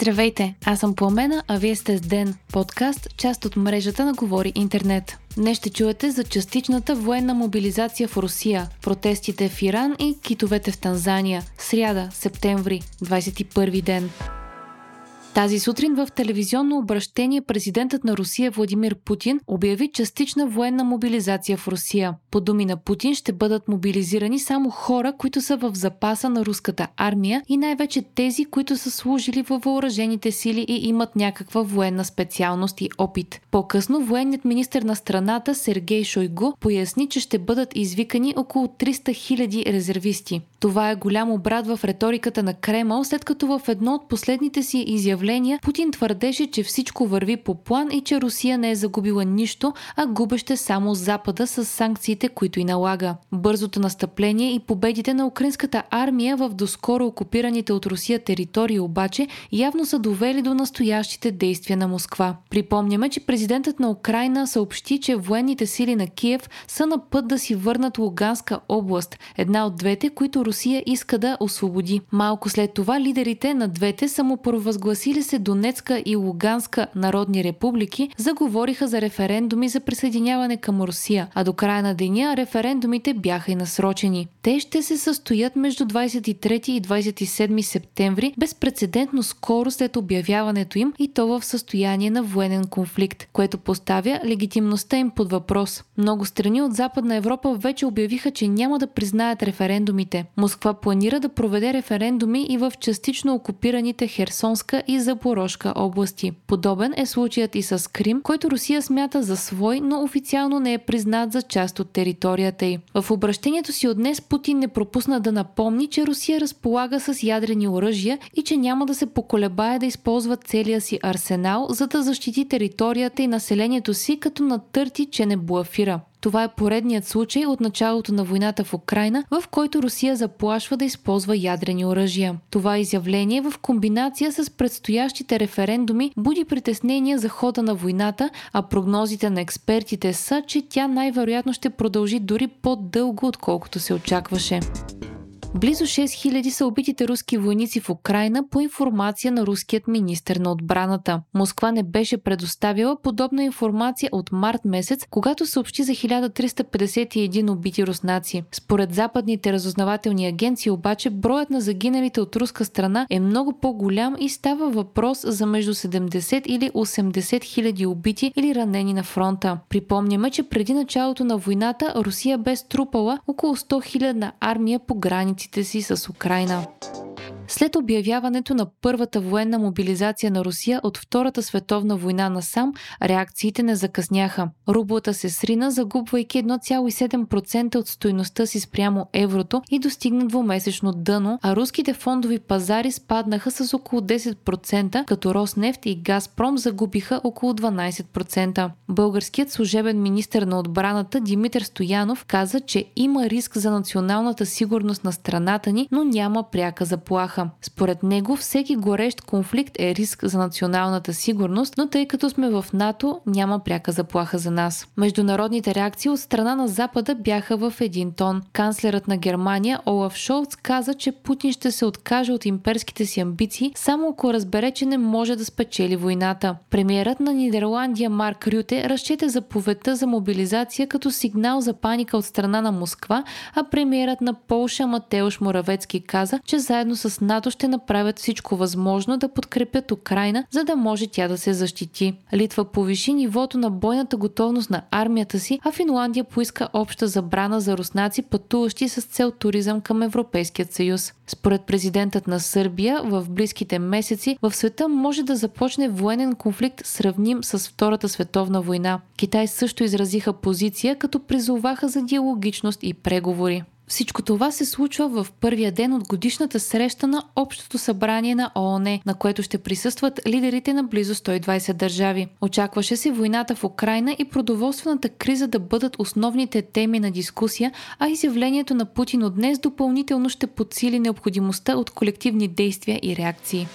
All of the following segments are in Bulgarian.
Здравейте, аз съм Пламена, а вие сте с Ден, подкаст, част от мрежата на Говори Интернет. Днес ще чуете за частичната военна мобилизация в Русия, протестите в Иран и китовете в Танзания. Сряда, септември, 21 ден. Тази сутрин в телевизионно обращение президентът на Русия Владимир Путин обяви частична военна мобилизация в Русия. По думи на Путин ще бъдат мобилизирани само хора, които са в запаса на руската армия и най-вече тези, които са служили във въоръжените сили и имат някаква военна специалност и опит. По-късно военният министр на страната Сергей Шойгу поясни, че ще бъдат извикани около 300 000 резервисти. Това е голям обрат в риториката на Кремъл, след като в едно от последните си изявления Путин твърдеше, че всичко върви по план и че Русия не е загубила нищо, а губеще само Запада с санкциите, които и налага. Бързото настъпление и победите на украинската армия в доскоро окупираните от Русия територии обаче явно са довели до настоящите действия на Москва. Припомняме, че президентът на Украина съобщи, че военните сили на Киев са на път да си върнат Луганска област, една от двете, които Русия иска да освободи. Малко след това лидерите на двете самопровъзгласили се Донецка и Луганска народни републики заговориха за референдуми за присъединяване към Русия, а до края на деня референдумите бяха и насрочени. Те ще се състоят между 23 и 27 септември, безпредседентно скоро след обявяването им и то в състояние на военен конфликт, което поставя легитимността им под въпрос. Много страни от Западна Европа вече обявиха, че няма да признаят референдумите. Москва планира да проведе референдуми и в частично окупираните Херсонска и Запорожка области. Подобен е случаят и с Крим, който Русия смята за свой, но официално не е признат за част от територията й. В обращението си от днес Путин не пропусна да напомни, че Русия разполага с ядрени оръжия и че няма да се поколебае да използва целия си арсенал, за да защити територията и населението си, като натърти, че не блафира. Това е поредният случай от началото на войната в Украина, в който Русия заплашва да използва ядрени оръжия. Това изявление в комбинация с предстоящите референдуми буди притеснения за хода на войната, а прогнозите на експертите са, че тя най-вероятно ще продължи дори по-дълго, отколкото се очакваше. Близо 6000 са убитите руски войници в Украина по информация на руският министр на отбраната. Москва не беше предоставила подобна информация от март месец, когато съобщи за 1351 убити руснаци. Според западните разузнавателни агенции обаче броят на загиналите от руска страна е много по-голям и става въпрос за между 70 или 80 хиляди убити или ранени на фронта. Припомняме, че преди началото на войната Русия бе струпала около 100 хилядна армия по границите границите си с Украина. След обявяването на първата военна мобилизация на Русия от Втората световна война насам, реакциите не закъсняха. Рублата се срина, загубвайки 1,7% от стойността си спрямо еврото и достигна двумесечно дъно, а руските фондови пазари спаднаха с около 10%, като Роснефт и Газпром загубиха около 12%. Българският служебен министр на отбраната Димитър Стоянов каза, че има риск за националната сигурност на страната ни, но няма пряка заплаха заплаха. Според него всеки горещ конфликт е риск за националната сигурност, но тъй като сме в НАТО, няма пряка заплаха за нас. Международните реакции от страна на Запада бяха в един тон. Канцлерът на Германия Олаф Шолц каза, че Путин ще се откаже от имперските си амбиции, само ако разбере, че не може да спечели войната. Премиерът на Нидерландия Марк Рюте разчете заповедта за мобилизация като сигнал за паника от страна на Москва, а премиерът на Полша Матеуш Моравецки каза, че заедно с НАТО ще направят всичко възможно да подкрепят Украина, за да може тя да се защити. Литва повиши нивото на бойната готовност на армията си, а Финландия поиска обща забрана за руснаци, пътуващи с цел туризъм към Европейският съюз. Според президентът на Сърбия, в близките месеци в света може да започне военен конфликт, сравним с Втората световна война. Китай също изразиха позиция, като призоваха за диалогичност и преговори. Всичко това се случва в първия ден от годишната среща на Общото събрание на ООН, на което ще присъстват лидерите на близо 120 държави. Очакваше се войната в Украина и продоволствената криза да бъдат основните теми на дискусия, а изявлението на Путин от днес допълнително ще подсили необходимостта от колективни действия и реакции.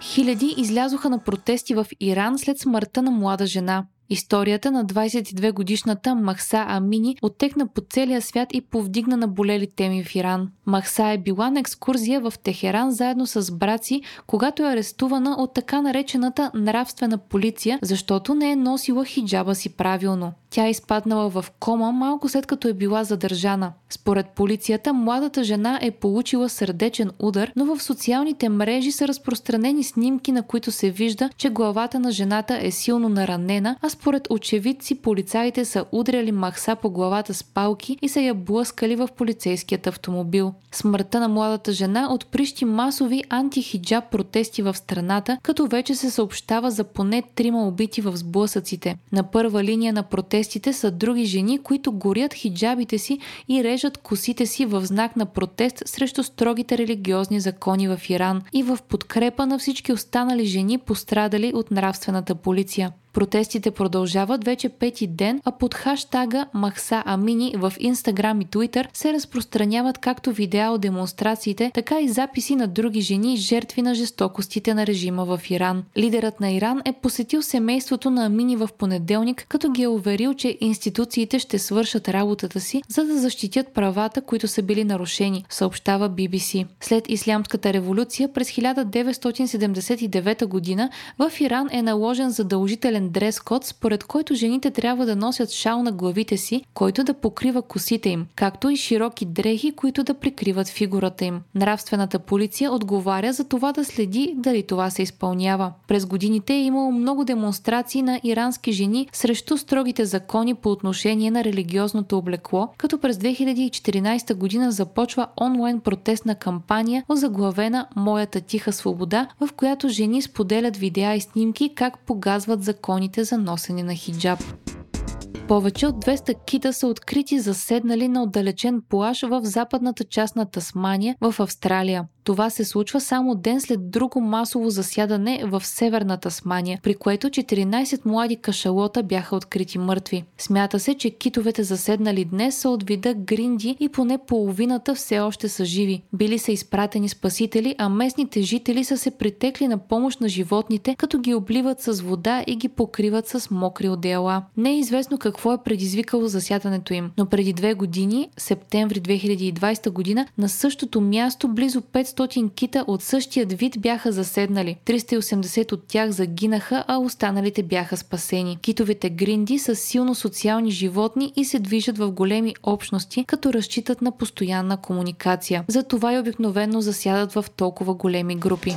Хиляди излязоха на протести в Иран след смъртта на млада жена. Историята на 22-годишната Махса Амини оттекна по целия свят и повдигна на болели теми в Иран. Махса е била на екскурзия в Техеран заедно с брат когато е арестувана от така наречената нравствена полиция, защото не е носила хиджаба си правилно. Тя е изпаднала в кома малко след като е била задържана. Според полицията, младата жена е получила сърдечен удар, но в социалните мрежи са разпространени снимки, на които се вижда, че главата на жената е силно наранена, а според очевидци полицаите са удряли Махса по главата с палки и са я блъскали в полицейският автомобил. Смъртта на младата жена отприщи масови антихиджаб протести в страната, като вече се съобщава за поне трима убити в сблъсъците. На първа линия на протестите са други жени, които горят хиджабите си и режат косите си в знак на протест срещу строгите религиозни закони в Иран и в подкрепа на всички останали жени пострадали от нравствената полиция. Протестите продължават вече пети ден, а под хаштага Махса Амини в Инстаграм и Твитър се разпространяват както видеа от демонстрациите, така и записи на други жени, жертви на жестокостите на режима в Иран. Лидерът на Иран е посетил семейството на Амини в понеделник, като ги е уверил, че институциите ще свършат работата си, за да защитят правата, които са били нарушени, съобщава BBC. След Ислямската революция през 1979 година в Иран е наложен задължителен специален дрес-код, според който жените трябва да носят шал на главите си, който да покрива косите им, както и широки дрехи, които да прикриват фигурата им. Нравствената полиция отговаря за това да следи дали това се изпълнява. През годините е имало много демонстрации на ирански жени срещу строгите закони по отношение на религиозното облекло, като през 2014 година започва онлайн протестна кампания, озаглавена Моята тиха свобода, в която жени споделят видеа и снимки как погазват закон законите за носене на хиджаб. Повече от 200 кита са открити заседнали на отдалечен плаж в западната част на Тасмания в Австралия. Това се случва само ден след друго масово засядане в северна Тасмания, при което 14 млади кашалота бяха открити мъртви. Смята се, че китовете заседнали днес са от вида гринди и поне половината все още са живи. Били са изпратени спасители, а местните жители са се притекли на помощ на животните, като ги обливат с вода и ги покриват с мокри одеяла. Не е известно какво е предизвикало засядането им, но преди две години, септември 2020 година, на същото място близо 500 500 кита от същия вид бяха заседнали. 380 от тях загинаха, а останалите бяха спасени. Китовете гринди са силно социални животни и се движат в големи общности, като разчитат на постоянна комуникация. Затова и обикновено засядат в толкова големи групи.